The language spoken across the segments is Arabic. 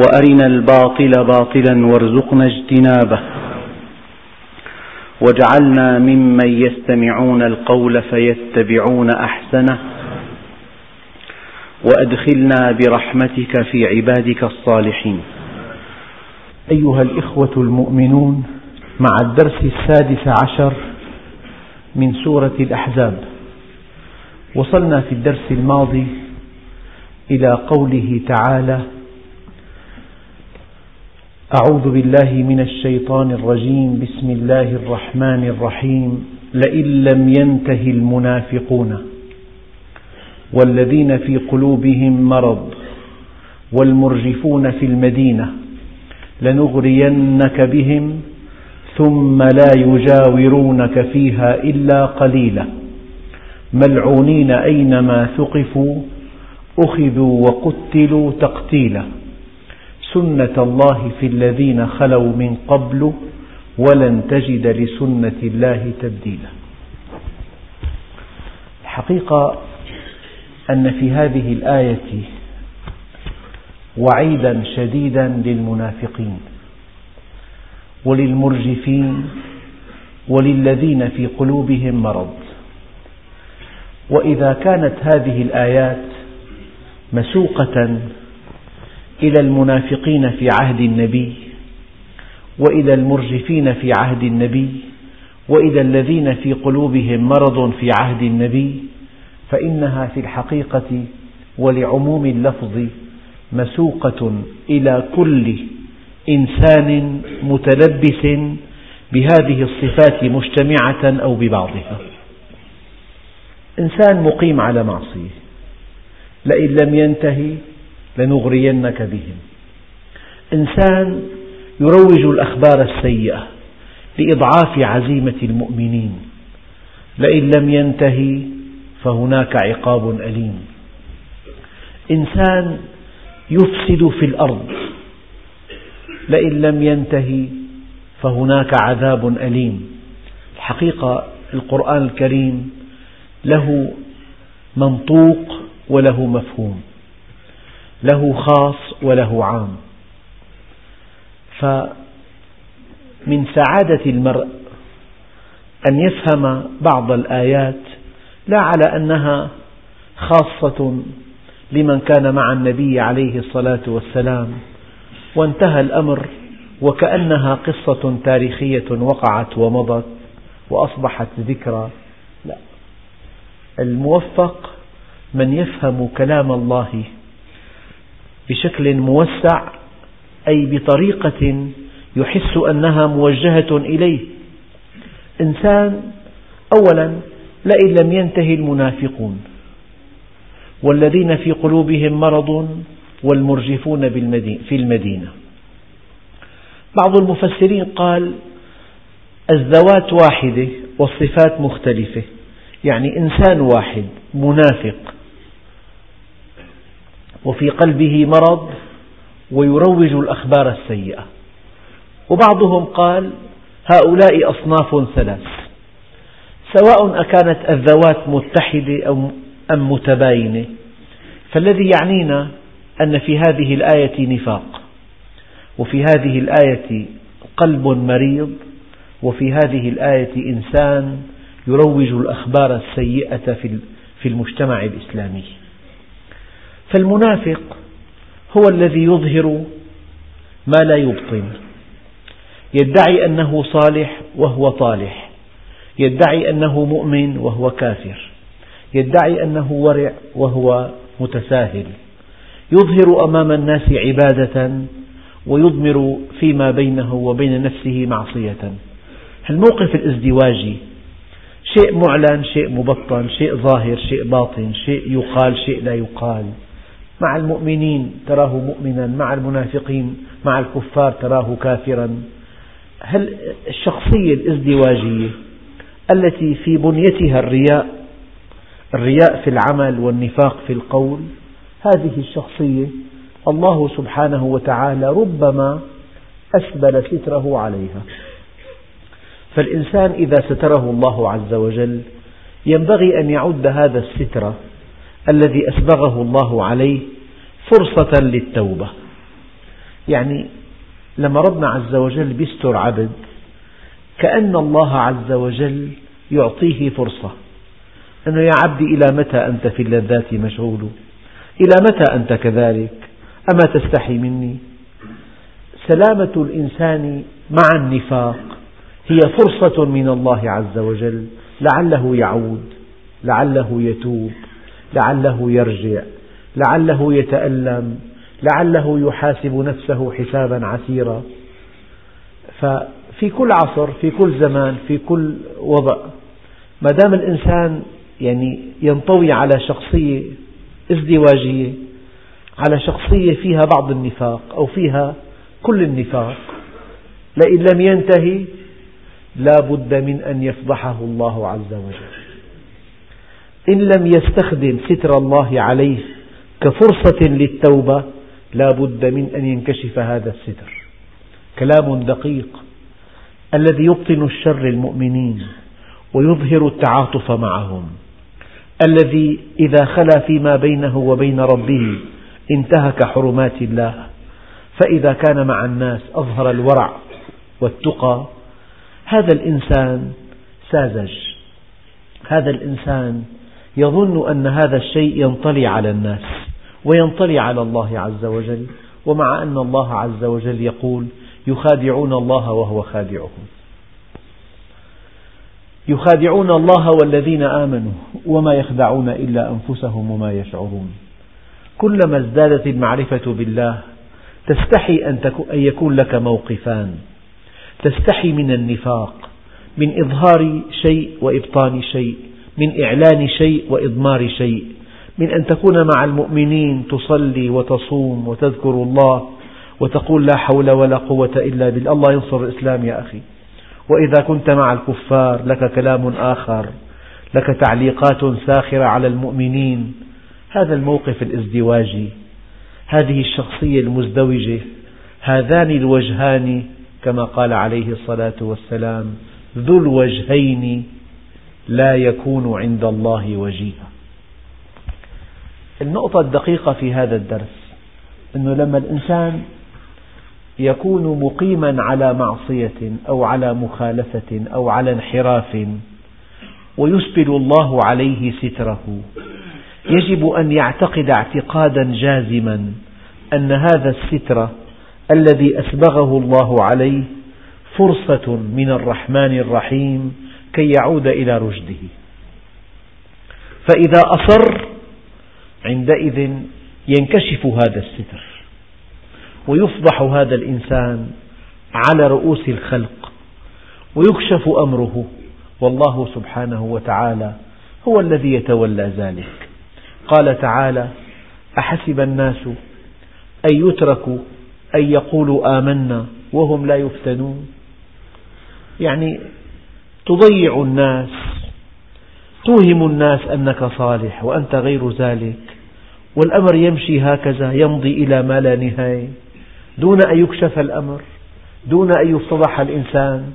وأرنا الباطل باطلا وارزقنا اجتنابه. واجعلنا ممن يستمعون القول فيتبعون أحسنه. وأدخلنا برحمتك في عبادك الصالحين. أيها الإخوة المؤمنون مع الدرس السادس عشر من سورة الأحزاب وصلنا في الدرس الماضي إلى قوله تعالى أعوذ بالله من الشيطان الرجيم. بسم الله الرحمن الرحيم. لئن لم ينته المنافقون والذين في قلوبهم مرض والمرجفون في المدينة لنغرينك بهم ثم لا يجاورونك فيها إلا قليلا. ملعونين أينما ثقفوا أخذوا وقتلوا تقتيلا. سنة الله في الذين خلوا من قبل ولن تجد لسنة الله تبديلا. الحقيقة أن في هذه الآية وعيدا شديدا للمنافقين وللمرجفين وللذين في قلوبهم مرض. وإذا كانت هذه الآيات مسوقة إلى المنافقين في عهد النبي وإلى المرجفين في عهد النبي وإلى الذين في قلوبهم مرض في عهد النبي فإنها في الحقيقة ولعموم اللفظ مسوقة إلى كل إنسان متلبس بهذه الصفات مجتمعة أو ببعضها. إنسان مقيم على معصية لئن لم ينتهي لنغرينك بهم. إنسان يروج الأخبار السيئة لإضعاف عزيمة المؤمنين. لئن لم ينتهي فهناك عقاب أليم. إنسان يفسد في الأرض. لئن لم ينتهي فهناك عذاب أليم. الحقيقة القرآن الكريم له منطوق وله مفهوم. له خاص وله عام. فمن سعادة المرء أن يفهم بعض الآيات لا على أنها خاصة لمن كان مع النبي عليه الصلاة والسلام وانتهى الأمر وكأنها قصة تاريخية وقعت ومضت وأصبحت ذكرى. لا. الموفق من يفهم كلام الله بشكل موسع أي بطريقة يحس أنها موجهة إليه. إنسان أولا لئن لم ينتهي المنافقون والذين في قلوبهم مرض والمرجفون في المدينة. بعض المفسرين قال الذوات واحدة والصفات مختلفة. يعني إنسان واحد منافق. وفي قلبه مرض ويروج الأخبار السيئة. وبعضهم قال هؤلاء أصناف ثلاث سواء أكانت الذوات متحدة أم متباينة. فالذي يعنينا أن في هذه الآية نفاق وفي هذه الآية قلب مريض وفي هذه الآية إنسان يروج الأخبار السيئة في المجتمع الإسلامي. فالمنافق هو الذي يظهر ما لا يبطن. يدعي أنه صالح وهو طالح. يدعي أنه مؤمن وهو كافر. يدعي أنه ورع وهو متساهل. يظهر أمام الناس عبادة ويضمر فيما بينه وبين نفسه معصية. الموقف الازدواجي شيء معلن شيء مبطن شيء ظاهر شيء باطن شيء يقال شيء لا يقال. مع المؤمنين تراه مؤمنا مع المنافقين مع الكفار تراه كافرا. هل الشخصية الازدواجية التي في بنيتها الرياء الرياء في العمل والنفاق في القول هذه الشخصية الله سبحانه وتعالى ربما أسبل ستره عليها. فالإنسان إذا ستره الله عز وجل ينبغي أن يعد هذا الستر الذي أسبغه الله عليه فرصة للتوبة. يعني لما ربنا عز وجل بيستر عبد كأن الله عز وجل يعطيه فرصة. أنه يا عبدي إلى متى أنت في اللذات مشغول؟ إلى متى أنت كذلك؟ أما تستحي مني؟ سلامة الإنسان مع النفاق هي فرصة من الله عز وجل لعله يعود لعله يتوب. لعله يرجع لعله يتألم لعله يحاسب نفسه حسابا عسيرا. ففي كل عصر في كل زمان في كل وضع ما دام الإنسان يعني ينطوي على شخصية ازدواجية على شخصية فيها بعض النفاق أو فيها كل النفاق لئن لم ينتهي لا بد من أن يفضحه الله عز وجل. إن لم يستخدم ستر الله عليه كفرصة للتوبة لا بد من أن ينكشف هذا الستر. كلام دقيق الذي يبطن الشر المؤمنين ويظهر التعاطف معهم. الذي إذا خلا فيما بينه وبين ربه انتهك حرمات الله. فإذا كان مع الناس أظهر الورع والتقى هذا الإنسان ساذج. هذا الإنسان يظن أن هذا الشيء ينطلي على الناس وينطلي على الله عز وجل ومع أن الله عز وجل يقول يخادعون الله وهو خادعهم. يخادعون الله والذين آمنوا وما يخدعون إلا أنفسهم وما يشعرون. كلما ازدادت المعرفة بالله تستحي أن يكون لك موقفان. تستحي من النفاق من إظهار شيء وإبطان شيء. من إعلان شيء وإضمار شيء من أن تكون مع المؤمنين تصلي وتصوم وتذكر الله وتقول لا حول ولا قوة إلا بالله. الله ينصر الإسلام يا أخي. وإذا كنت مع الكفار لك كلام آخر لك تعليقات ساخرة على المؤمنين. هذا الموقف الازدواجي هذه الشخصية المزدوجة هذان الوجهان كما قال عليه الصلاة والسلام ذو الوجهين لا يكون عند الله وجيها النقطة الدقيقة في هذا الدرس أنه لما الإنسان يكون مقيما على معصية أو على مخالفة أو على انحراف ويسبل الله عليه ستره يجب أن يعتقد اعتقادا جازما أن هذا الستر الذي أسبغه الله عليه فرصة من الرحمن الرحيم كي يعود إلى رشده. فإذا أصر عندئذ ينكشف هذا الستر ويفضح هذا الإنسان على رؤوس الخلق ويكشف أمره. والله سبحانه وتعالى هو الذي يتولى ذلك. قال تعالى أحسب الناس أن يتركوا أن يقولوا آمنا وهم لا يفتنون. يعني تضيع الناس توهم الناس أنك صالح وأنت غير ذلك والأمر يمشي هكذا يمضي إلى ما لا نهاية. دون أن يكشف الأمر دون أن يفتضح الإنسان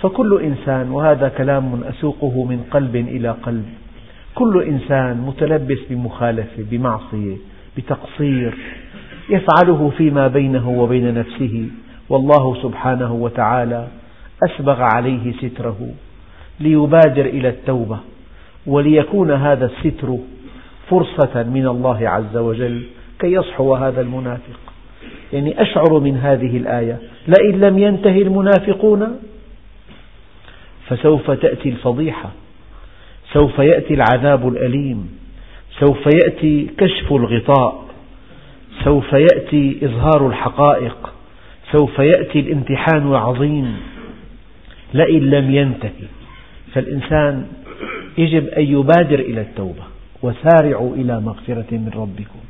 فكل إنسان وهذا كلام أسوقه من قلب إلى قلب. كل إنسان متلبس بمخالفة بمعصية بتقصير يفعله فيما بينه وبين نفسه والله سبحانه وتعالى أسبغ عليه ستره ليبادر إلى التوبة وليكون هذا الستر فرصة من الله عز وجل كي يصحو هذا المنافق. يعني أشعر من هذه الآية لئن لم ينتهي المنافقون فسوف تأتي الفضيحة سوف يأتي العذاب الأليم سوف يأتي كشف الغطاء سوف يأتي إظهار الحقائق سوف يأتي الامتحان العظيم. لئن لم ينتهي فالإنسان يجب أن يبادر إلى التوبة وسارعوا إلى مغفرة من ربكم.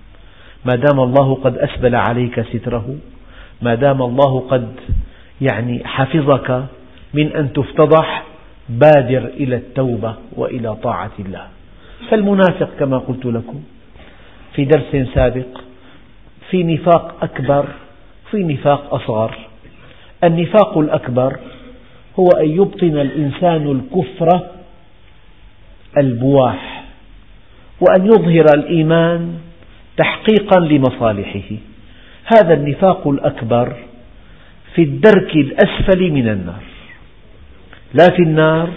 ما دام الله قد أسبل عليك ستره ما دام الله قد يعني حفظك من أن تفتضح بادر إلى التوبة وإلى طاعة الله. فالمنافق كما قلت لكم في درس سابق في نفاق أكبر في نفاق أصغر. النفاق الأكبر هو أن يبطن الإنسان الكفر البواح وأن يظهر الإيمان تحقيقا لمصالحه. هذا النفاق الأكبر في الدرك الأسفل من النار. لا في النار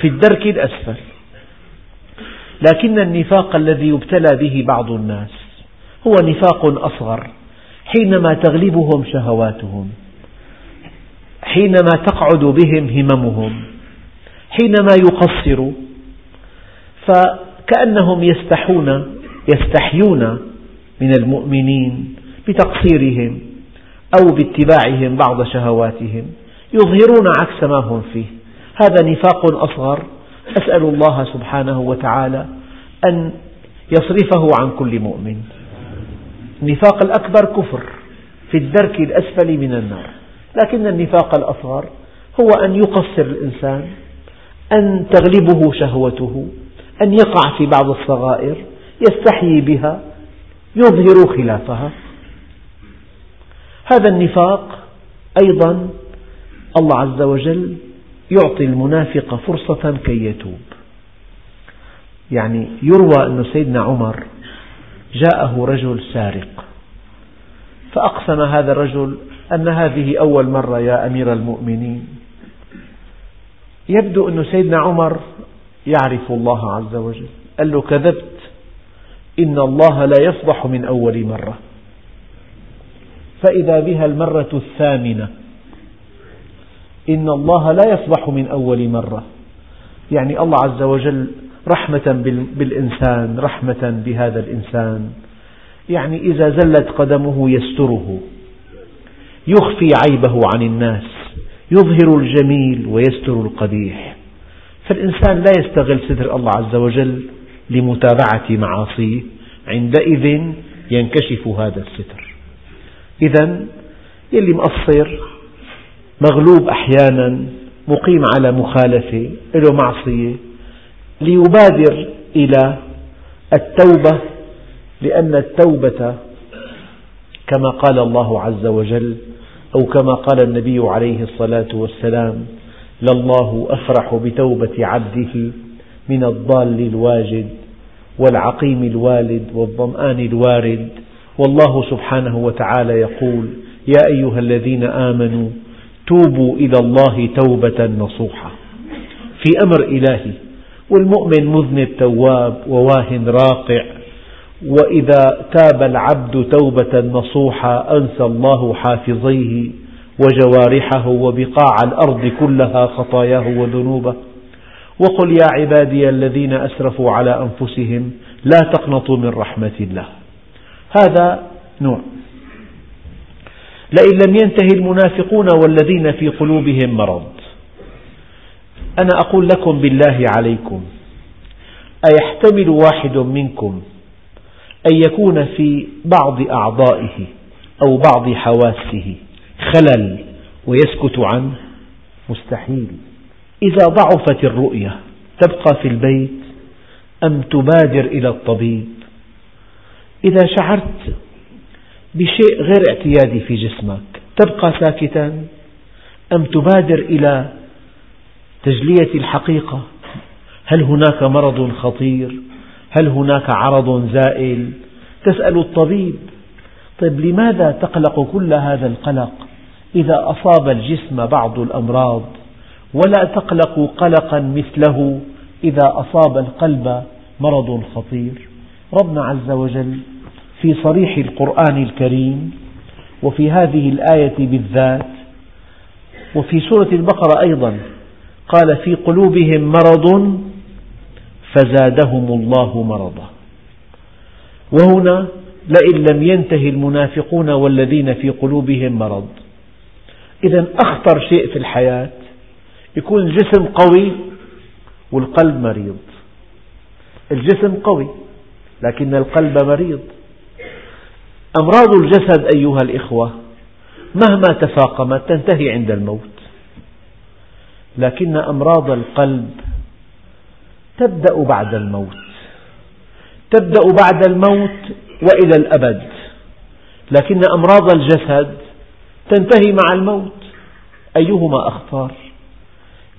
في الدرك الأسفل. لكن النفاق الذي يبتلى به بعض الناس هو نفاق أصغر حينما تغلبهم شهواتهم. حينما تقعد بهم هممهم حينما يقصروا فكأنهم يستحون يستحيون من المؤمنين بتقصيرهم أو باتباعهم بعض شهواتهم يظهرون عكس ما هم فيه. هذا نفاق أصغر. أسأل الله سبحانه وتعالى أن يصرفه عن كل مؤمن. النفاق الأكبر كفر في الدرك الأسفل من النار. لكن النفاق الأصغر هو أن يقصر الإنسان أن تغلبه شهوته أن يقع في بعض الصغائر يستحيي بها يظهر خلافها. هذا النفاق أيضا الله عز وجل يعطي المنافق فرصة كي يتوب. يعني يروى أن سيدنا عمر جاءه رجل سارق فأقسم هذا الرجل أن هذه أول مرة يا أمير المؤمنين. يبدو أن سيدنا عمر يعرف الله عز وجل. قال له كذبت. إن الله لا يفضح من أول مرة. فإذا بها المرة الثامنة. إن الله لا يفضح من أول مرة. يعني الله عز وجل رحمة بالإنسان رحمة بهذا الإنسان. يعني إذا زلت قدمه يستره. يخفي عيبه عن الناس يظهر الجميل ويستر القبيح. فالإنسان لا يستغل ستر الله عز وجل لمتابعة معاصيه عندئذ ينكشف هذا الستر. إذا يلي مقصر مغلوب أحيانا مقيم على مخالفة له معصية ليبادر إلى التوبة لأن التوبة كما قال الله عز وجل أو كما قال النبي عليه الصلاة والسلام لله أفرح بتوبة عبده من الضال الواجد والعقيم الوالد والظمآن الوارد. والله سبحانه وتعالى يقول يا أيها الذين آمنوا توبوا إلى الله توبة نصوحة. في أمر إلهي والمؤمن مذنب تواب وواهن راقع وإذا تاب العبد توبة نصوحة أنسى الله حافظيه وجوارحه وبقاع الأرض كلها خطاياه وذنوبه. وقل يا عبادي الذين أسرفوا على أنفسهم لا تقنطوا من رحمة الله. هذا نوع. لئن لم ينتهي المنافقون والذين في قلوبهم مرض. أنا أقول لكم بالله عليكم. أيحتمل واحد منكم أن يكون في بعض أعضائه أو بعض حواسه خلل ويسكت عنه مستحيل. إذا ضعفت الرؤية تبقى في البيت أم تبادر إلى الطبيب؟ إذا شعرت بشيء غير اعتيادي في جسمك تبقى ساكتا؟ أم تبادر إلى تجلية الحقيقة؟ هل هناك مرض خطير؟ هل هناك عرض زائل؟ تسأل الطبيب. طيب لماذا تقلق كل هذا القلق إذا أصاب الجسم بعض الأمراض؟ ولا تقلق قلقا مثله إذا أصاب القلب مرض خطير؟ ربنا عز وجل في صريح القرآن الكريم وفي هذه الآية بالذات وفي سورة البقرة أيضا قال في قلوبهم مرض فزادهم الله مرضا. وهنا لئن لم ينتهي المنافقون والذين في قلوبهم مرض. إذا أخطر شيء في الحياة يكون الجسم قوي والقلب مريض. الجسم قوي لكن القلب مريض. أمراض الجسد أيها الإخوة مهما تفاقمت تنتهي عند الموت. لكن أمراض القلب تبدأ بعد الموت. تبدأ بعد الموت وإلى الأبد. لكن أمراض الجسد تنتهي مع الموت. أيهما أخطر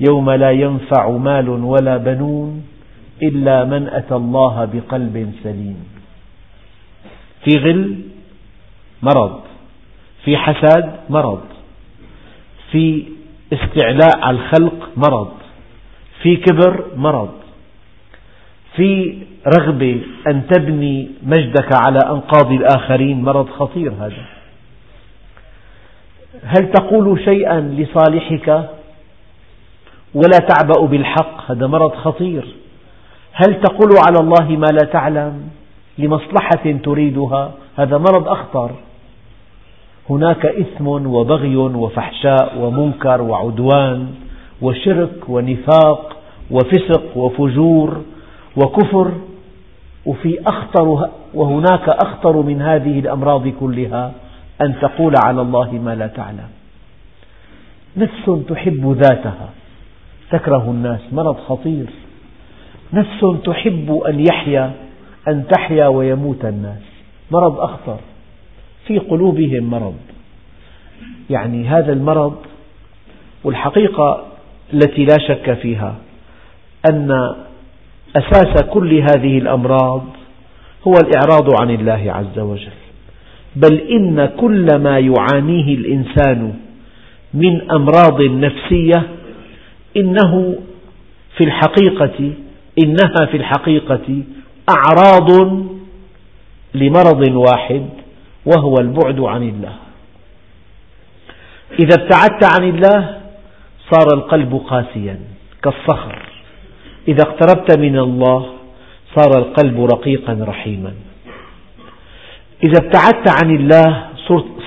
يوم لا ينفع مال ولا بنون إلا من أتى الله بقلب سليم. في غل مرض في حسد مرض في استعلاء على الخلق مرض في كبر مرض. في رغبة أن تبني مجدك على أنقاض الآخرين مرض خطير هذا. هل تقول شيئا لصالحك؟ ولا تعبأ بالحق هذا مرض خطير. هل تقول على الله ما لا تعلم؟ لمصلحة تريدها هذا مرض أخطر. هناك إثم وبغي وفحشاء ومنكر وعدوان وشرك ونفاق وفسق وفجور وكفر وفي أخطر وهناك أخطر من هذه الأمراض كلها أن تقول على الله ما لا تعلم. نفس تحب ذاتها تكره الناس مرض خطير. نفس تحب أن يحيا أن تحيا ويموت الناس مرض أخطر. في قلوبهم مرض. يعني هذا المرض والحقيقة التي لا شك فيها أن أساس كل هذه الأمراض هو الإعراض عن الله عز وجل. بل إن كل ما يعانيه الإنسان من أمراض نفسية إنه في الحقيقة إنها في الحقيقة أعراض لمرض واحد وهو البعد عن الله. إذا ابتعدت عن الله صار القلب قاسيا كالصخر. إذا اقتربت من الله صار القلب رقيقا رحيما. إذا ابتعدت عن الله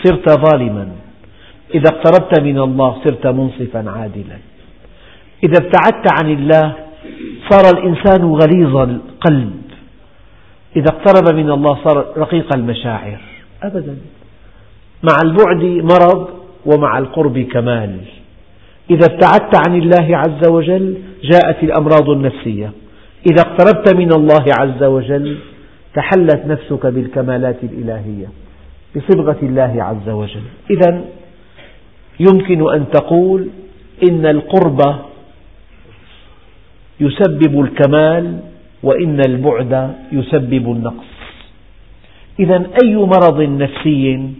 صرت ظالما. إذا اقتربت من الله صرت منصفا عادلا. إذا ابتعدت عن الله صار الإنسان غليظ القلب. إذا اقترب من الله صار رقيق المشاعر. أبدا. مع البعد مرض ومع القرب كمال. إذا ابتعدت عن الله عز وجل جاءت الأمراض النفسية. إذا اقتربت من الله عز وجل تحلت نفسك بالكمالات الإلهية بصبغة الله عز وجل. إذا يمكن أن تقول إن القرب يسبب الكمال وإن البعد يسبب النقص. إذا أي مرض نفسي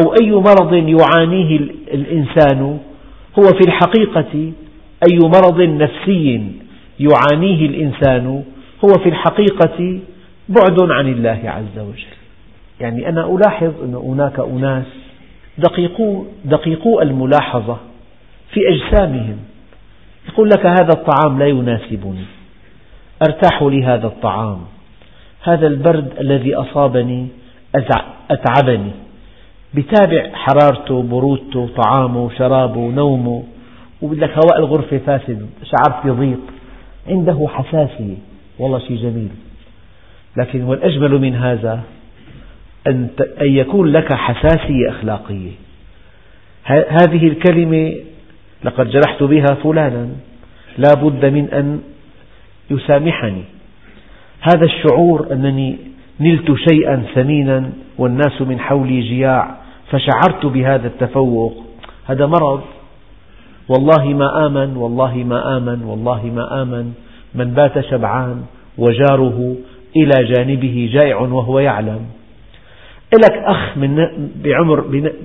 أو أي مرض يعانيه الإنسان هو في الحقيقة أي مرض نفسي يعانيه الإنسان هو في الحقيقة بعد عن الله عز وجل. يعني أنا ألاحظ أن هناك أناس دقيقو, دقيقو الملاحظة في أجسامهم. يقول لك هذا الطعام لا يناسبني. أرتاح لهذا الطعام. هذا البرد الذي أصابني أتعبني. بتابع حرارته برودته طعامه شرابه نومه. وبقول لك هواء الغرفة فاسد شعرت بضيق عنده حساسية. والله شيء جميل. لكن والأجمل من هذا أن يكون لك حساسية أخلاقية. هذه الكلمة لقد جرحت بها فلانا. لا بد من أن يسامحني. هذا الشعور أنني نلت شيئا ثمينا والناس من حولي جياع فشعرت بهذا التفوق. هذا مرض. والله ما آمن والله ما آمن والله ما آمن. من بات شبعان وجاره إلى جانبه جائع وهو يعلم. لك أخ من بعمر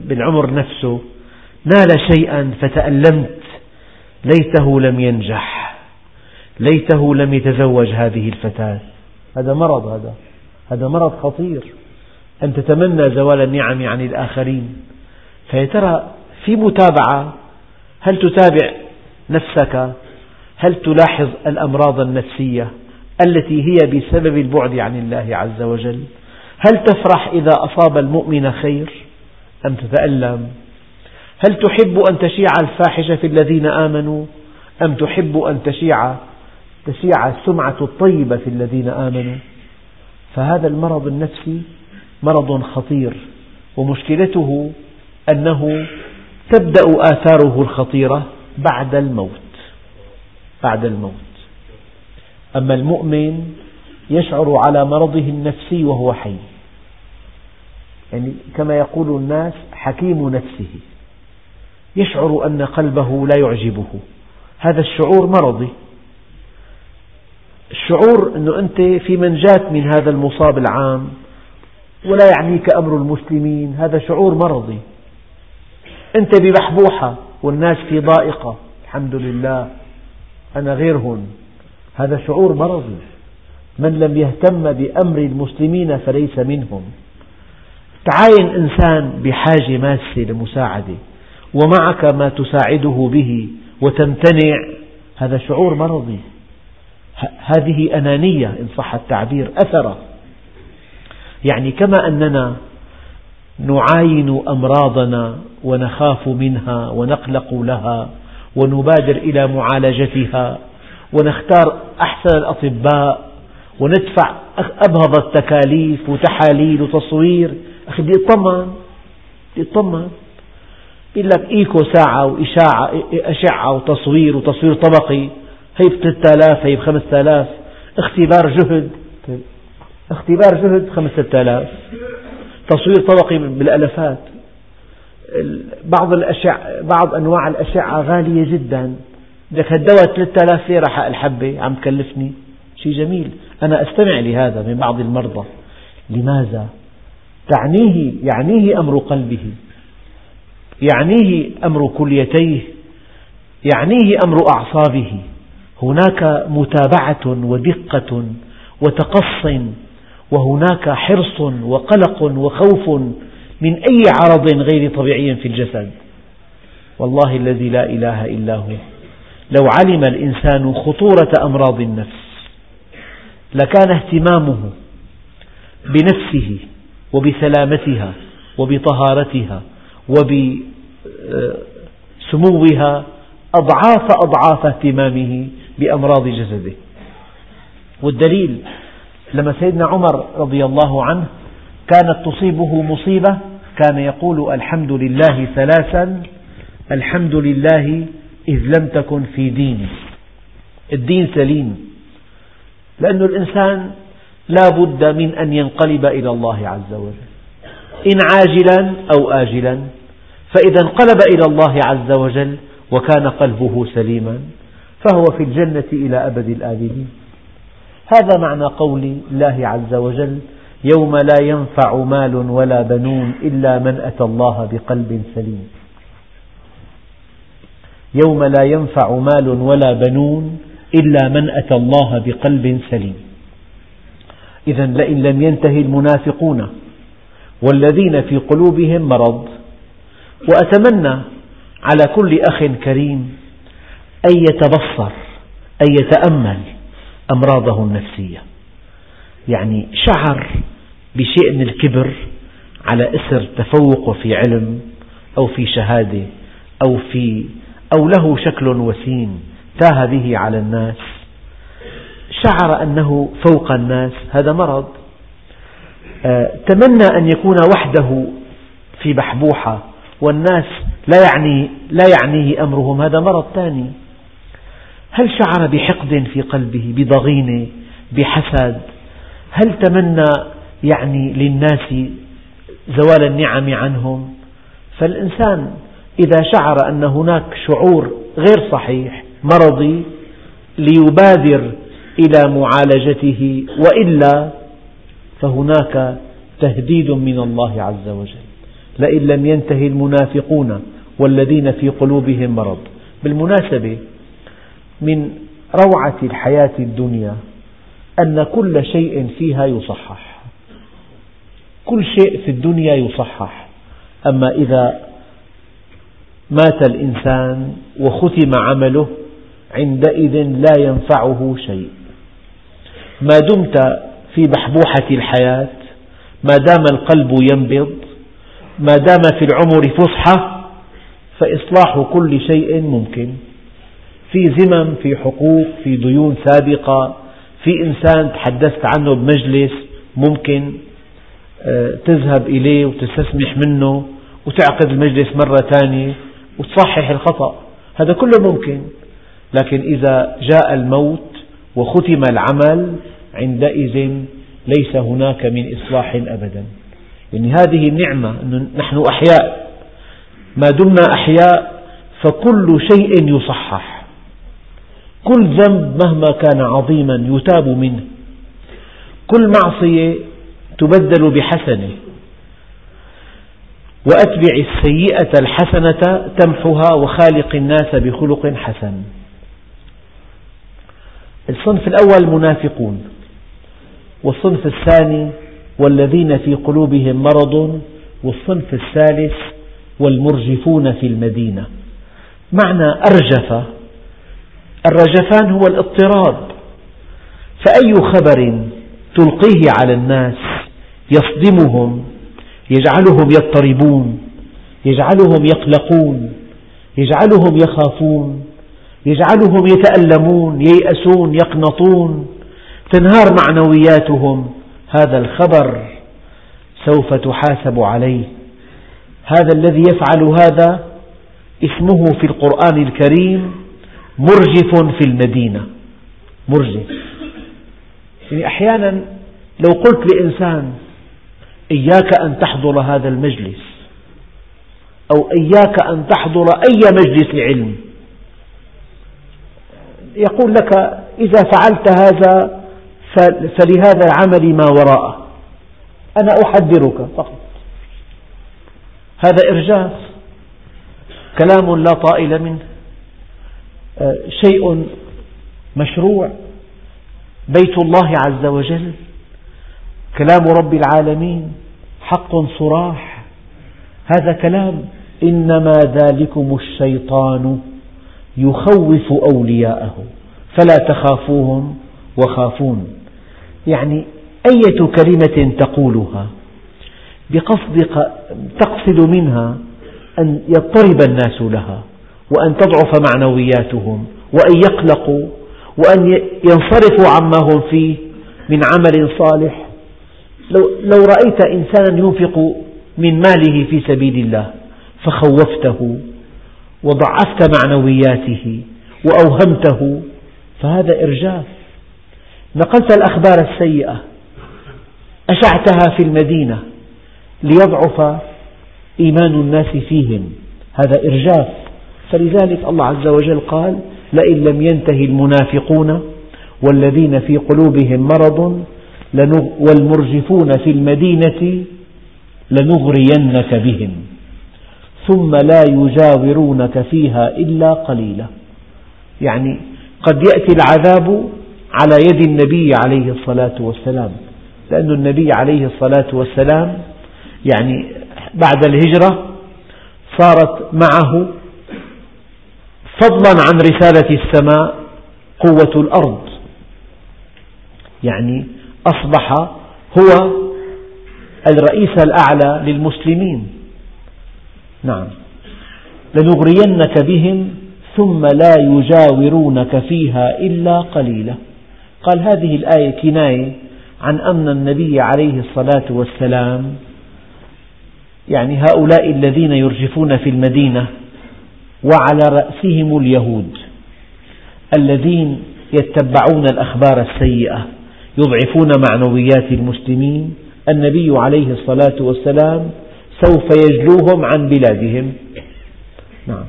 بالعمر نفسه نال شيئا فتألمت. ليته لم ينجح. ليته لم يتزوج هذه الفتاة. هذا مرض هذا. هذا مرض خطير. أن تتمنى زوال النعم عن الآخرين. فيا ترى في متابعة هل تتابع نفسك؟ هل تلاحظ الأمراض النفسية التي هي بسبب البعد عن الله عز وجل؟ هل تفرح إذا أصاب المؤمن خير أم تتألم؟ هل تحب أن تشيع الفاحشة في الذين آمنوا؟ أم تحب أن تشيع تشيع السمعة الطيبة في الذين آمنوا؟ فهذا المرض النفسي مرض خطير ومشكلته أنه تبدأ آثاره الخطيرة بعد الموت بعد الموت. أما المؤمن يشعر على مرضه النفسي وهو حي. يعني كما يقول الناس حكيم نفسه. يشعر أن قلبه لا يعجبه. هذا الشعور مرضي. الشعور أنه أنت في منجاة من هذا المصاب العام ولا يعنيك أمر المسلمين هذا شعور مرضي. أنت ببحبوحة والناس في ضائقة الحمد لله أنا غيرهم هذا شعور مرضي. من لم يهتم بأمر المسلمين فليس منهم. تعاين إنسان بحاجة ماسة لمساعدة ومعك ما تساعده به وتمتنع هذا شعور مرضي. هذه أنانية إن صح التعبير أثرة. يعني كما أننا نعاين أمراضنا ونخاف منها ونقلق لها ونبادر إلى معالجتها ونختار أحسن الأطباء وندفع أبهض التكاليف وتحاليل وتصوير. أخي بدي أطمن بدي يقول لك إيكو ساعة وإشاعة أشعة وتصوير وتصوير طبقي. هي ب 3000 هي ب 5000 اختبار جهد. اختبار جهد 5000 تصوير طبقي بالألفات. بعض الأشعة بعض أنواع الأشعة غالية جدا. لك الدواء 3000 ليرة حق الحبة عم تكلفني. شيء جميل. أنا أستمع لهذا من بعض المرضى. لماذا؟ تعنيه يعنيه أمر قلبه. يعنيه أمر كليتيه. يعنيه أمر أعصابه. هناك متابعة ودقة وتقص وهناك حرص وقلق وخوف من أي عرض غير طبيعي في الجسد. والله الذي لا إله إلا هو. لو علم الإنسان خطورة أمراض النفس لكان اهتمامه بنفسه وبسلامتها وبطهارتها وبسموها أضعاف أضعاف اهتمامه بأمراض جسده. والدليل لما سيدنا عمر رضي الله عنه كانت تصيبه مصيبة كان يقول الحمد لله ثلاثا الحمد لله إذ لم تكن في ديني الدين سليم لأن الإنسان لا بد من أن ينقلب إلى الله عز وجل. إن عاجلا أو آجلا فإذا انقلب إلى الله عز وجل وكان قلبه سليما. فهو في الجنة إلى أبد الآبدين هذا معنى قول الله عز وجل يوم لا ينفع مال ولا بنون إلا من أتى الله بقلب سليم. يوم لا ينفع مال ولا بنون إلا من أتى الله بقلب سليم. إذا لئن لم ينتهي المنافقون والذين في قلوبهم مرض وأتمنى على كل أخ كريم أن يتبصر أن يتأمل أمراضه النفسية. يعني شعر بشيء من الكبر على إثر تفوقه في علم أو في شهادة أو في أو له شكل وسيم تاه به على الناس. شعر أنه فوق الناس هذا مرض. آه، تمنى أن يكون وحده في بحبوحة والناس لا يعني لا يعنيه أمرهم هذا مرض ثاني. هل شعر بحقد في قلبه بضغينة بحسد؟ هل تمنى يعني للناس زوال النعم عنهم؟ فالإنسان إذا شعر أن هناك شعور غير صحيح مرضي ليبادر إلى معالجته وإلا فهناك تهديد من الله عز وجل. لئن لم ينتهي المنافقون والذين في قلوبهم مرض. بالمناسبة من روعة الحياة الدنيا أن كل شيء فيها يصحح. كل شيء في الدنيا يصحح. أما إذا مات الإنسان وختم عمله عندئذ لا ينفعه شيء. ما دمت في بحبوحة الحياة ما دام القلب ينبض ما دام في العمر فصحى فإصلاح كل شيء ممكن. في زمم في حقوق في ديون سابقة في إنسان تحدثت عنه بمجلس ممكن آه، تذهب إليه وتستسمح منه وتعقد المجلس مرة ثانية وتصحح الخطأ. هذا كله ممكن. لكن إذا جاء الموت وختم العمل عندئذ ليس هناك من إصلاح أبدا. يعني هذه النعمة أن نحن أحياء. ما دمنا أحياء فكل شيء يصحح. كل ذنب مهما كان عظيما يتاب منه. كل معصية تبدل بحسنة. وأتبع السيئة الحسنة تمحها وخالق الناس بخلق حسن. الصنف الأول المنافقون والصنف الثاني والذين في قلوبهم مرض. والصنف الثالث والمرجفون في المدينة. معنى أرجف الرجفان هو الاضطراب. فأي خبر تلقيه على الناس يصدمهم يجعلهم يضطربون يجعلهم يقلقون يجعلهم يخافون يجعلهم يتألمون ييأسون يقنطون. تنهار معنوياتهم. هذا الخبر سوف تحاسب عليه. هذا الذي يفعل هذا اسمه في القرآن الكريم مرجف في المدينة. مرجف. يعني أحيانا لو قلت لإنسان إياك أن تحضر هذا المجلس أو إياك أن تحضر أي مجلس علم يقول لك إذا فعلت هذا فلهذا العمل ما وراءه. أنا أحذرك فقط. هذا إرجاف. كلام لا طائل منه. شيء مشروع. بيت الله عز وجل كلام رب العالمين حق صراح. هذا كلام. إنما ذلكم الشيطان يخوف أولياءه فلا تخافوهم وخافون. يعني أية كلمة تقولها؟ بقصد تقصد منها أن يضطرب الناس لها. وأن تضعف معنوياتهم وأن يقلقوا وأن ينصرفوا عما هم فيه من عمل صالح. لو, لو رأيت إنسانا ينفق من ماله في سبيل الله فخوفته وضعفت معنوياته وأوهمته فهذا إرجاف. نقلت الأخبار السيئة أشعتها في المدينة ليضعف إيمان الناس فيهم هذا إرجاف. فلذلك الله عز وجل قال لئن لم ينتهي المنافقون والذين في قلوبهم مرض والمرجفون في المدينة لنغرينك بهم ثم لا يجاورونك فيها إلا قليلا. يعني قد يأتي العذاب على يد النبي عليه الصلاة والسلام لأن النبي عليه الصلاة والسلام يعني بعد الهجرة صارت معه فضلا عن رسالة السماء قوة الأرض. يعني أصبح هو الرئيس الأعلى للمسلمين. نعم. لنغرينك بهم ثم لا يجاورونك فيها إلا قليلا. قال هذه الآية كناية عن أن النبي عليه الصلاة والسلام يعني هؤلاء الذين يرجفون في المدينة وعلى رأسهم اليهود الذين يتبعون الأخبار السيئة يضعفون معنويات المسلمين. النبي عليه الصلاة والسلام سوف يجلوهم عن بلادهم. نعم.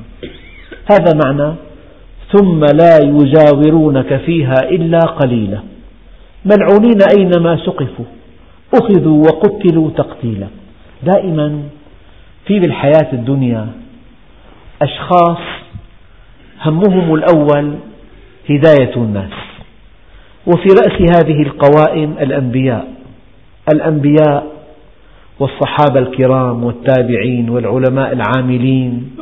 هذا معنى ثم لا يجاورونك فيها إلا قليلا. ملعونين أينما سقفوا أخذوا وقتلوا تقتيلا. دائما في بالحياة الدنيا أشخاص همهم الأول هداية الناس. وفي رأس هذه القوائم الأنبياء الأنبياء والصحابة الكرام والتابعين والعلماء العاملين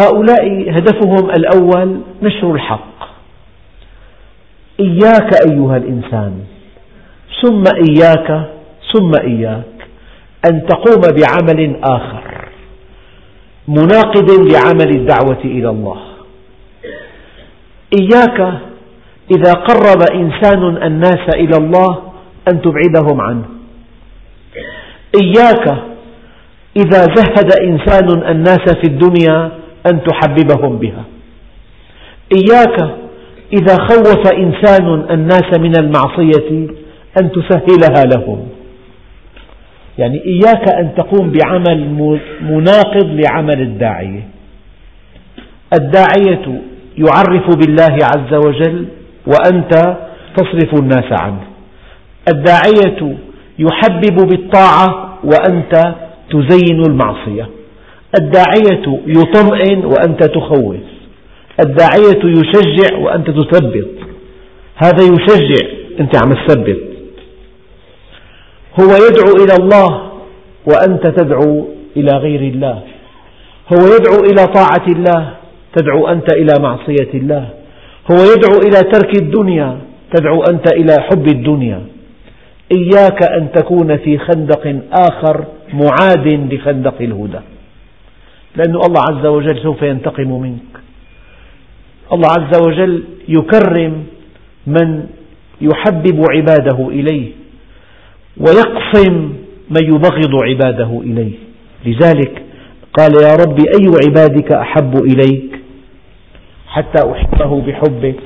هؤلاء هدفهم الأول نشر الحق. إياك أيها الإنسان ثم إياك ثم إياك أن تقوم بعمل آخر. مناقض لعمل الدعوة إلى الله. إياك إذا قرب إنسان الناس إلى الله أن تبعدهم عنه. إياك إذا زهد إنسان الناس في الدنيا أن تحببهم بها. إياك إذا خوف إنسان الناس من المعصية أن تسهلها لهم. يعني إياك أن تقوم بعمل مناقض لعمل الداعية. الداعية يعرف بالله عز وجل وأنت تصرف الناس عنه. الداعية يحبب بالطاعة وأنت تزين المعصية. الداعية يطمئن وأنت تخوف. الداعية يشجع وأنت تثبط هذا يشجع أنت عم تثبط هو يدعو إلى الله وأنت تدعو إلى غير الله. هو يدعو إلى طاعة الله تدعو أنت إلى معصية الله. هو يدعو إلى ترك الدنيا تدعو أنت إلى حب الدنيا. إياك أن تكون في خندق آخر معاد لخندق الهدى. لأن الله عز وجل سوف ينتقم منك. الله عز وجل يكرم من يحبب عباده إليه. ويقصم من يبغض عباده إليه. لذلك قال يا رب أي عبادك أحب إليك؟ حتى أحبه بحبك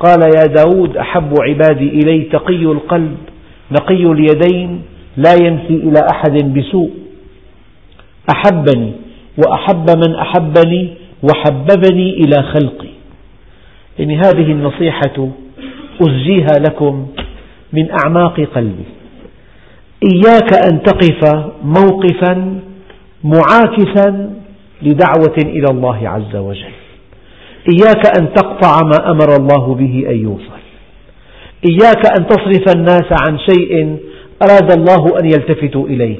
قال يا داود أحب عبادي إلي تقي القلب نقي اليدين لا يمشي إلى أحد بسوء. أحبني وأحب من أحبني وحببني إلى خلقي. يعني هذه النصيحة أزجيها لكم من أعماق قلبي. إياك أن تقف موقفا معاكسا لدعوة إلى الله عز وجل. إياك أن تقطع ما أمر الله به أن يوصل. إياك أن تصرف الناس عن شيء أراد الله أن يلتفتوا إليه.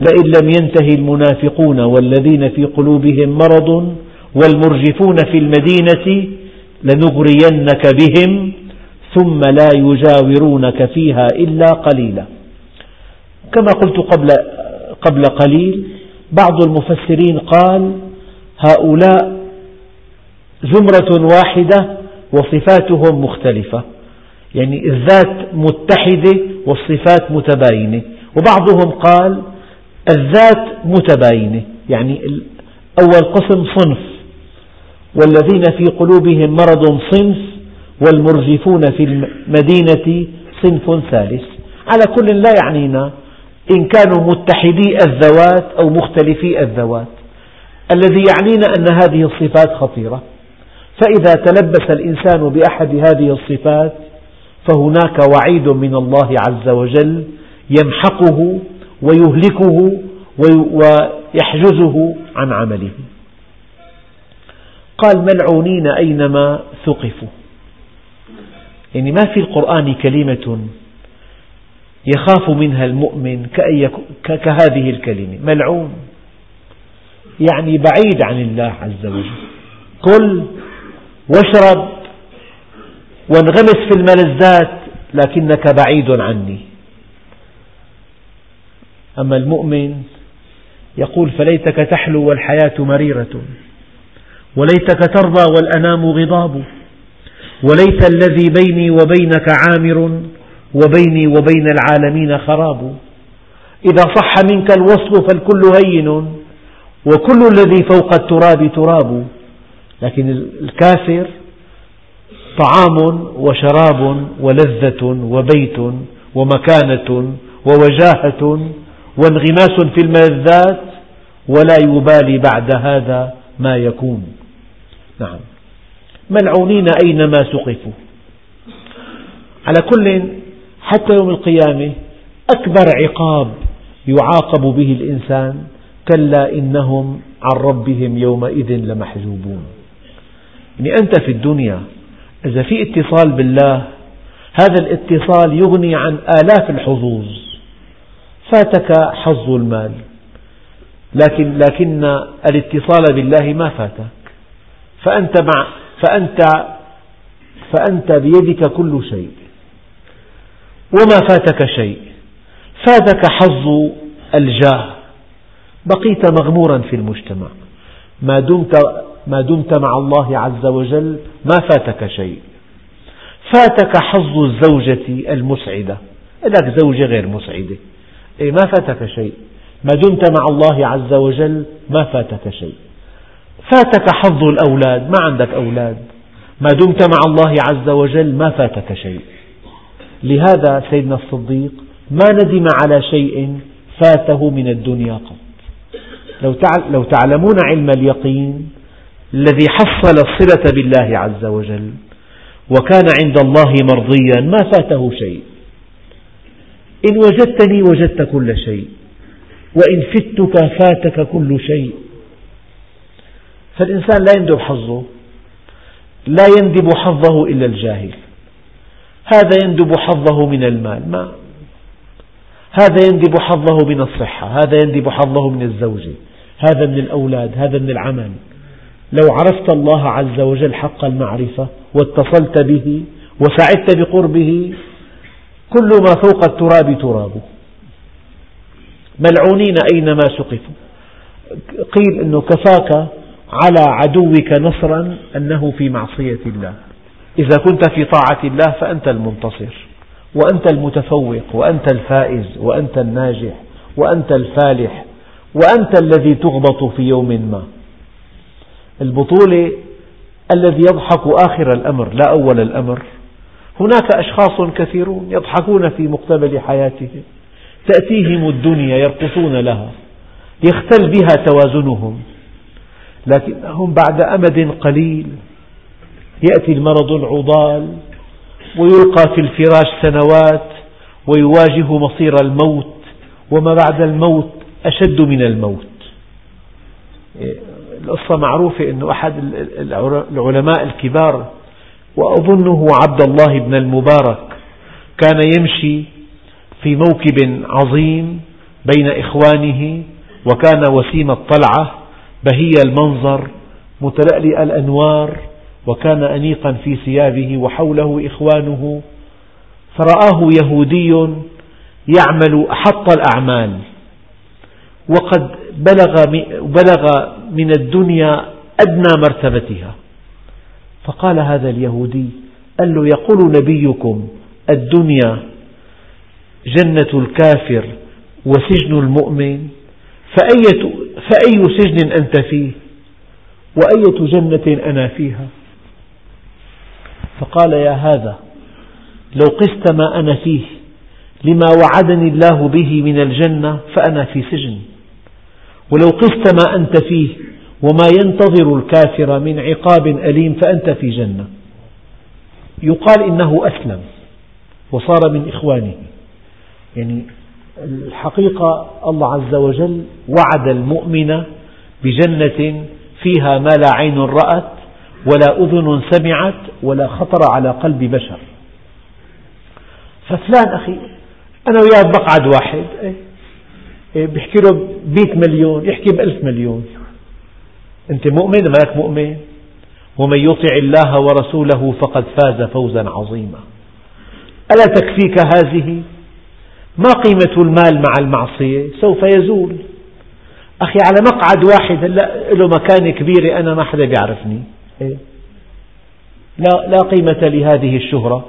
لئن لم ينتهي المنافقون والذين في قلوبهم مرض والمرجفون في المدينة لنغرينك بهم ثم لا يجاورونك فيها إلا قليلا. كما قلت قبل, قبل قليل بعض المفسرين قال هؤلاء زمرة واحدة وصفاتهم مختلفة. يعني الذات متحدة والصفات متباينة. وبعضهم قال الذات متباينة. يعني أول قسم صنف. والذين في قلوبهم مرض صنف والمرجفون في المدينة صنف ثالث. على كل لا يعنينا إن كانوا متحدي الذوات أو مختلفي الذوات. الذي يعنينا أن هذه الصفات خطيرة. فإذا تلبس الإنسان بأحد هذه الصفات فهناك وعيد من الله عز وجل يمحقه ويهلكه ويحجزه عن عمله. قال ملعونين أينما ثقفوا. يعني ما في القرآن كلمة يخاف منها المؤمن كهذه الكلمة ملعون. يعني بعيد عن الله عز وجل. كل واشرب وانغمس في الملذات لكنك بعيد عني. أما المؤمن يقول فليتك تحلو والحياة مريرة وليتك ترضى والأنام غضاب وليت الذي بيني وبينك عامر وبيني وبين العالمين خراب. إذا صح منك الوصل فالكل هين وكل الذي فوق التراب تراب. لكن الكافر طعام وشراب ولذة وبيت ومكانة ووجاهة وانغماس في الملذات ولا يبالي بعد هذا ما يكون. نعم. ملعونين أينما سقفوا. على كل حتى يوم القيامة أكبر عقاب يعاقب به الإنسان كلا إنهم عن ربهم يومئذ لمحجوبون. يعني أنت في الدنيا إذا في اتصال بالله هذا الاتصال يغني عن آلاف الحظوظ. فاتك حظ المال لكن لكن الاتصال بالله ما فاتك. فأنت مع فأنت فأنت بيدك كل شيء. وما فاتك شيء. فاتك حظ الجاه. بقيت مغمورا في المجتمع. ما دمت ما دمت مع الله عز وجل ما فاتك شيء. فاتك حظ الزوجة المسعدة. لك زوجة غير مسعدة. إيه ما فاتك شيء. ما دمت مع الله عز وجل ما فاتك شيء. فاتك حظ الأولاد. ما عندك أولاد. ما دمت مع الله عز وجل ما فاتك شيء. لهذا سيدنا الصديق ما ندم على شيء فاته من الدنيا قط. لو تعلمون علم اليقين الذي حصل الصلة بالله عز وجل وكان عند الله مرضيا ما فاته شيء. إن وجدتني وجدت كل شيء وإن فتك فاتك كل شيء. فالإنسان لا يندب حظه لا يندب حظه إلا الجاهل. هذا يندب حظه من المال ما؟ هذا يندب حظه من الصحة هذا يندب حظه من الزوجة هذا من الأولاد هذا من العمل. لو عرفت الله عز وجل حق المعرفة واتصلت به وسعدت بقربه كل ما فوق التراب ترابه. ملعونين أينما سقفوا. قيل أنه كفاك على عدوك نصرا أنه في معصية الله. إذا كنت في طاعة الله فأنت المنتصر وأنت المتفوق وأنت الفائز وأنت الناجح وأنت الفالح وأنت الذي تغبط في يوم ما. البطولة الذي يضحك آخر الأمر لا أول الأمر. هناك أشخاص كثيرون يضحكون في مقتبل حياتهم تأتيهم الدنيا يرقصون لها يختل بها توازنهم لكنهم بعد أمد قليل يأتي المرض العضال ويلقى في الفراش سنوات ويواجه مصير الموت وما بعد الموت أشد من الموت. القصة معروفة أن أحد العلماء الكبار وأظنه عبد الله بن المبارك كان يمشي في موكب عظيم بين إخوانه وكان وسيم الطلعة بهي المنظر متلألئ الأنوار وكان أنيقا في ثيابه وحوله إخوانه فرآه يهودي يعمل أحط الأعمال. وقد بلغ, بلغ من الدنيا أدنى مرتبتها. فقال هذا اليهودي قال له يقول نبيكم الدنيا جنة الكافر وسجن المؤمن فأية, فأي سجن أنت فيه؟ وأية جنة أنا فيها؟ فقال يا هذا لو قست ما أنا فيه لما وعدني الله به من الجنة فأنا في سجن. ولو قست ما أنت فيه وما ينتظر الكافر من عقاب أليم فأنت في جنة. يقال إنه أسلم وصار من إخوانه. يعني الحقيقة الله عز وجل وعد المؤمن بجنة فيها ما لا عين رأت ولا أذن سمعت ولا خطر على قلب بشر. ففلان أخي أنا وياه بقعد واحد إيه، بيحكي له بمئة مليون يحكي بألف مليون. أنت مؤمن؟ مالك مؤمن؟ ومن يطع الله ورسوله فقد فاز فوزا عظيما. ألا تكفيك هذه؟ ما قيمة المال مع المعصية؟ سوف يزول. أخي على مقعد واحد هلا له مكانة كبيرة أنا ما حدا بيعرفني. إيه؟ لا, لا قيمة لهذه الشهرة.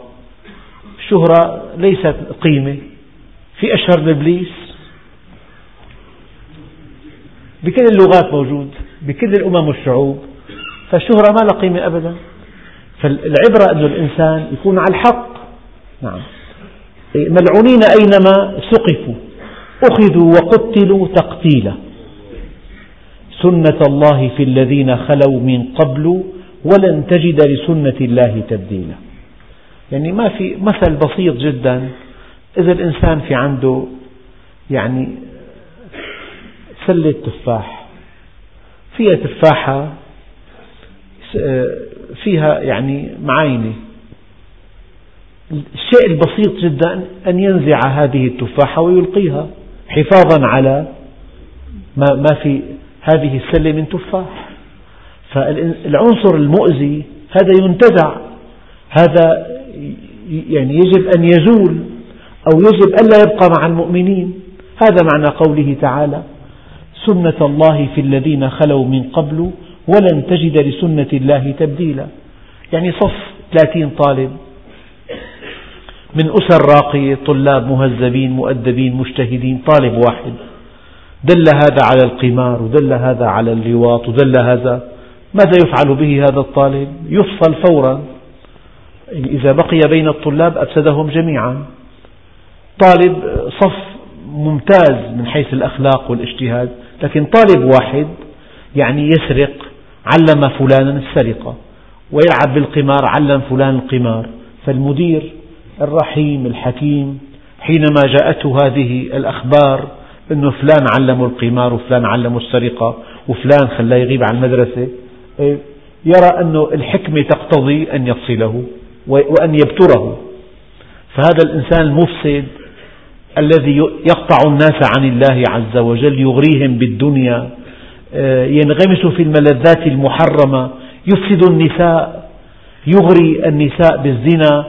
الشهرة ليست قيمة. في أشهر إبليس بكل اللغات موجود. بكل الأمم والشعوب. فالشهرة ما لها قيمة أبدا. فالعبرة أن الإنسان يكون على الحق. نعم. ملعونين أينما سقفوا. أخذوا وقتلوا تقتيلا. سنة الله في الذين خلوا من قبل ولن تجد لسنة الله تبديلا. يعني ما في مثل بسيط جدا. إذا الإنسان في عنده يعني سلة تفاح. فيها تفاحة فيها يعني معاينة. الشيء البسيط جدا أن ينزع هذه التفاحة ويلقيها حفاظا على ما في هذه السلة من تفاح. فالعنصر المؤذي هذا ينتزع. هذا يعني يجب أن يزول أو يجب ألا يبقى مع المؤمنين. هذا معنى قوله تعالى سنة الله في الذين خلوا من قبل ولن تجد لسنة الله تبديلا. يعني صف ثلاثين طالب من أسر راقية طلاب مهذبين مؤدبين مجتهدين طالب واحد. دل هذا على القمار ودل هذا على اللواط ودل هذا ماذا يفعل به هذا الطالب؟ يفصل فورا. إذا بقي بين الطلاب أفسدهم جميعا. طالب صف ممتاز من حيث الأخلاق والاجتهاد لكن طالب واحد يعني يسرق علم فلانا السرقة ويلعب بالقمار علم فلان القمار. فالمدير الرحيم الحكيم حينما جاءته هذه الأخبار أن فلان علمه القمار وفلان علمه السرقة وفلان خلاه يغيب عن المدرسة. إيه، يرى أن الحكمة تقتضي أن يفصله وأن يبتره. فهذا الإنسان المفسد الذي يقطع الناس عن الله عز وجل يغريهم بالدنيا. آه، ينغمس في الملذات المحرمة يفسد النساء يغري النساء بالزنا.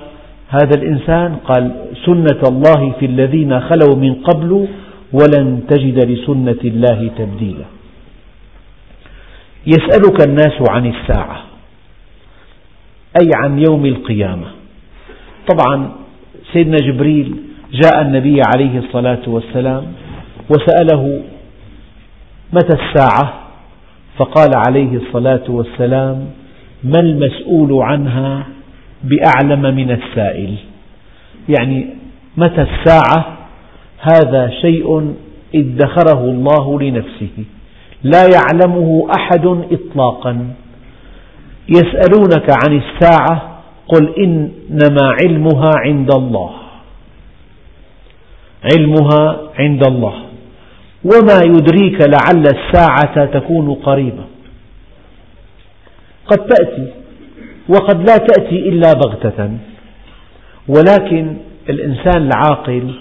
هذا الإنسان قال سنة الله في الذين خلوا من قبل ولن تجد لسنة الله تبديلا. يسألك الناس عن الساعة أي عن يوم القيامة. طبعا سيدنا جبريل جاء النبي عليه الصلاة والسلام وسأله متى الساعة؟ فقال عليه الصلاة والسلام ما المسؤول عنها بأعلم من السائل؟ يعني متى الساعة؟ هذا شيء ادخره الله لنفسه. لا يعلمه أحد إطلاقا. يسألونك عن الساعة قل إنما علمها عند الله. علمها عند الله. وما يدريك لعل الساعة تكون قريبة قد تأتي وقد لا تأتي إلا بغتة. ولكن الإنسان العاقل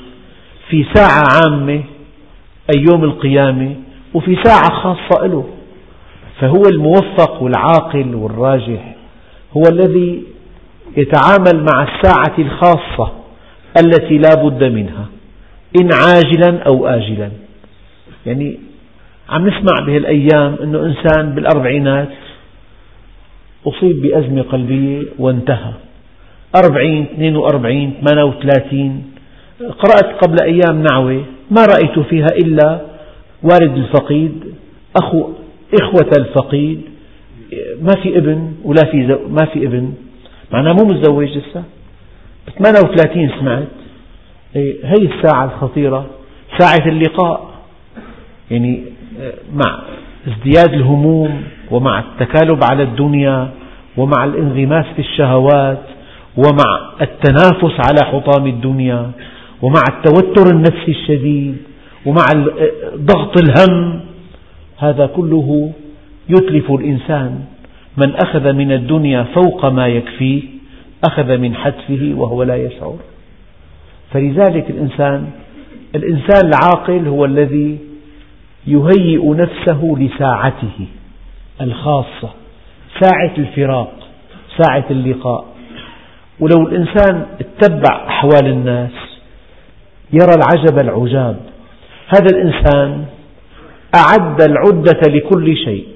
في ساعة عامة أي يوم القيامة وفي ساعة خاصة له. فهو الموفق والعاقل والراجح هو الذي يتعامل مع الساعة الخاصة التي لا بد منها إن عاجلا أو آجلا. يعني عم نسمع بهالأيام أنه إنسان بالأربعينات أصيب بأزمة قلبية وانتهى. أربعين اثنين وأربعين ثمانية وثلاثين قرأت قبل أيام نعوة ما رأيت فيها إلا والد الفقيد أخو إخوة الفقيد ما في ابن ولا في زو ما في ابن. معناه مو متزوج لسه؟ ب 38 سمعت. إيه، هي الساعة الخطيرة ساعة اللقاء. يعني آه، مع ازدياد الهموم ومع التكالب على الدنيا ومع الانغماس في الشهوات ومع التنافس على حطام الدنيا. ومع التوتر النفسي الشديد ومع ضغط الهم هذا كله يتلف الإنسان. من أخذ من الدنيا فوق ما يكفيه أخذ من حتفه وهو لا يشعر. فلذلك الإنسان الإنسان العاقل هو الذي يهيئ نفسه لساعته الخاصة ساعة الفراق ساعة اللقاء. ولو الإنسان اتبع أحوال الناس يرى العجب العجاب. هذا الإنسان أعد العدة لكل شيء.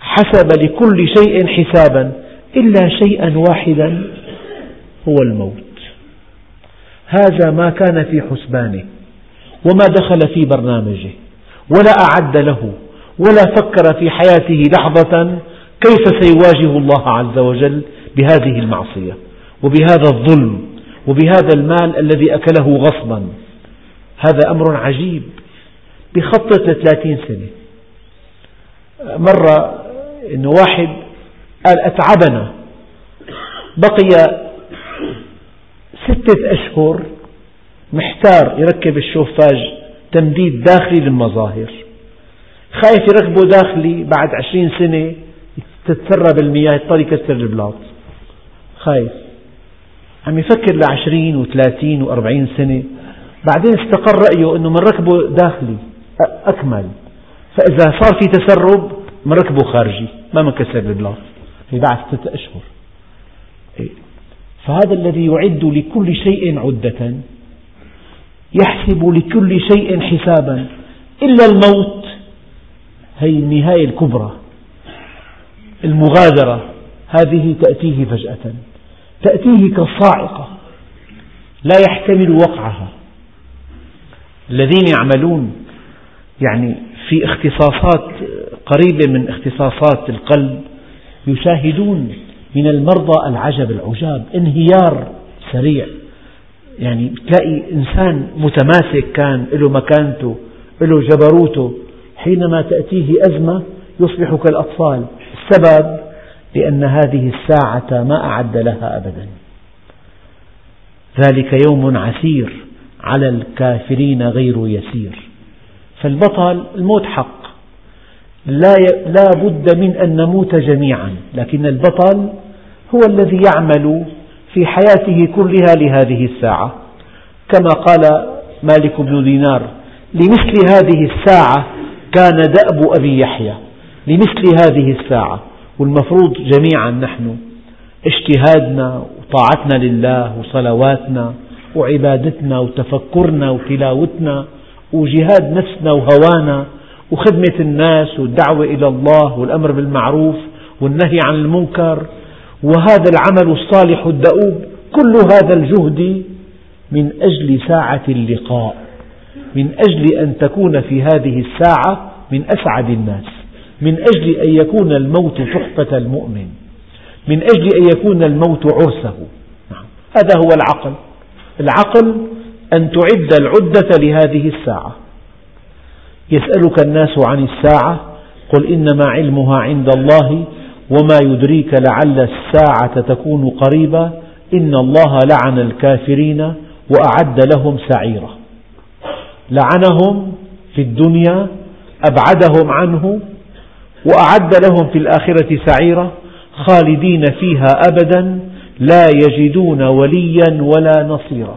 حسب لكل شيء حسابا إلا شيئا واحدا هو الموت. هذا ما كان في حسبانه وما دخل في برنامجه ولا أعد له ولا فكر في حياته لحظة كيف سيواجه الله عز وجل بهذه المعصية وبهذا الظلم. وبهذا المال الذي أكله غصبا. هذا أمر عجيب. بخطط لثلاثين سنة. مرة أنه واحد قال أتعبنا. بقي ستة أشهر محتار يركب الشوفاج تمديد داخلي للمظاهر. خايف يركبه داخلي بعد عشرين سنة تتسرب المياه يضطر يكسر البلاط خايف. عم يفكر لعشرين وثلاثين وأربعين سنة. بعدين استقر رأيه أنه من ركبه داخلي. أكمل. فإذا صار في تسرب من ركبه خارجي. ما منكسر البلاط في بعد ستة أشهر. إيه. فهذا الذي يعد لكل شيء عدة. يحسب لكل شيء حسابا. إلا الموت. هي النهاية الكبرى. المغادرة. هذه تأتيه فجأة. تأتيه كالصاعقة لا يحتمل وقعها. الذين يعملون يعني في اختصاصات قريبة من اختصاصات القلب يشاهدون من المرضى العجب العجاب انهيار سريع. يعني تلاقي إنسان متماسك كان له مكانته له جبروته. حينما تأتيه أزمة يصبح كالأطفال. السبب لأن هذه الساعة ما أعد لها أبدا. ذلك يوم عسير على الكافرين غير يسير. فالبطل الموت حق. لا بد من أن نموت جميعا. لكن البطل هو الذي يعمل في حياته كلها لهذه الساعة. كما قال مالك بن دينار لمثل هذه الساعة كان دأب أبي يحيى. لمثل هذه الساعة. والمفروض جميعا نحن اجتهادنا وطاعتنا لله وصلواتنا وعبادتنا وتفكرنا وتلاوتنا وجهاد نفسنا وهوانا وخدمة الناس والدعوة إلى الله والأمر بالمعروف والنهي عن المنكر وهذا العمل الصالح الدؤوب كل هذا الجهد من أجل ساعة اللقاء من أجل أن تكون في هذه الساعة من أسعد الناس من أجل أن يكون الموت تحفة المؤمن من أجل أن يكون الموت عرسه. نعم. هذا هو العقل. العقل أن تعد العدة لهذه الساعة. يسألك الناس عن الساعة قل إنما علمها عند الله وما يدريك لعل الساعة تكون قريبا إن الله لعن الكافرين وأعد لهم سعيرا. لعنهم في الدنيا أبعدهم عنه وأعد لهم في الآخرة سعيرا خالدين فيها أبدا لا يجدون وليا ولا نصيرا.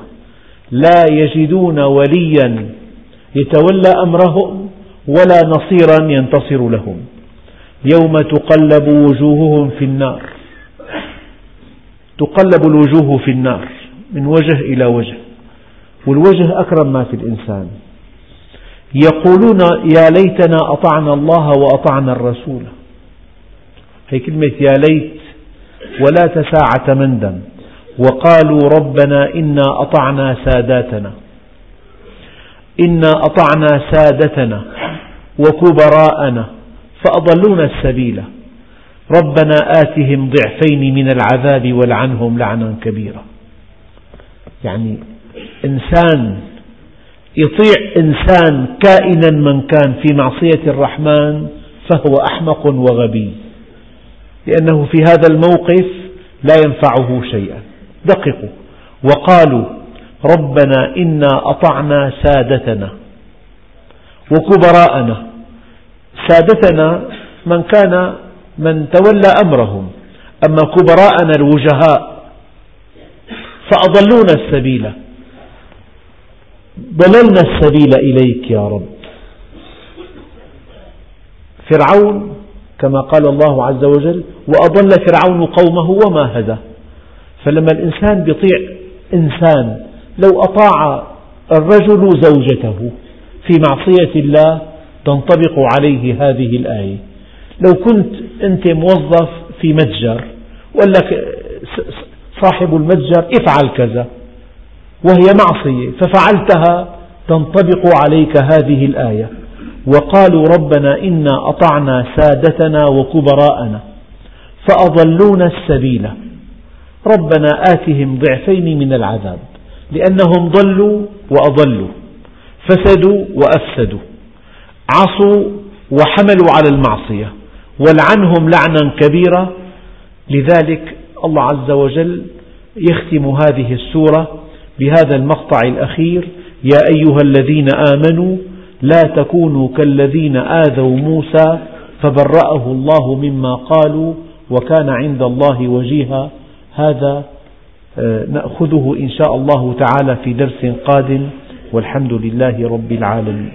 لا يجدون وليا يتولى أمرهم ولا نصيرا ينتصر لهم. يوم تقلب وجوههم في النار. تقلب الوجوه في النار من وجه إلى وجه. والوجه أكرم ما في الإنسان. يقولون يا ليتنا أطعنا الله وأطعنا الرسول. هي كلمة يا ليت ولا تساعة مندم وقالوا ربنا إنا أطعنا ساداتنا. إنا أطعنا سادتنا وكبراءنا فأضلونا السبيل. ربنا آتهم ضعفين من العذاب والعنهم لعنا كبيرا. يعني إنسان يطيع إنسان كائنا من كان في معصية الرحمن فهو أحمق وغبي لأنه في هذا الموقف لا ينفعه شيئا. دققوا. وقالوا ربنا إنا أطعنا سادتنا وكبراءنا. سادتنا من كان من تولى أمرهم أما كبراءنا الوجهاء فأضلونا السبيل. ضللنا السبيل إليك يا رب. فرعون كما قال الله عز وجل وأضل فرعون قومه وما هدى. فلما الإنسان يطيع إنسان لو أطاع الرجل زوجته في معصية الله تنطبق عليه هذه الآية. لو كنت أنت موظف في متجر وقال لك صاحب المتجر افعل كذا. وهي معصية ففعلتها تنطبق عليك هذه الآية. وقالوا ربنا إنا أطعنا سادتنا وكبراءنا فأضلونا السبيل. ربنا آتهم ضعفين من العذاب لأنهم ضلوا وأضلوا فسدوا وأفسدوا عصوا وحملوا على المعصية ولعنهم لعنا كبيرا. لذلك الله عز وجل يختم هذه السورة بهذا المقطع الأخير يا أيها الذين آمنوا لا تكونوا كالذين آذوا موسى فبرأه الله مما قالوا وكان عند الله وجيها. هذا آه، نأخذه إن شاء الله تعالى في درس قادم والحمد لله رب العالمين.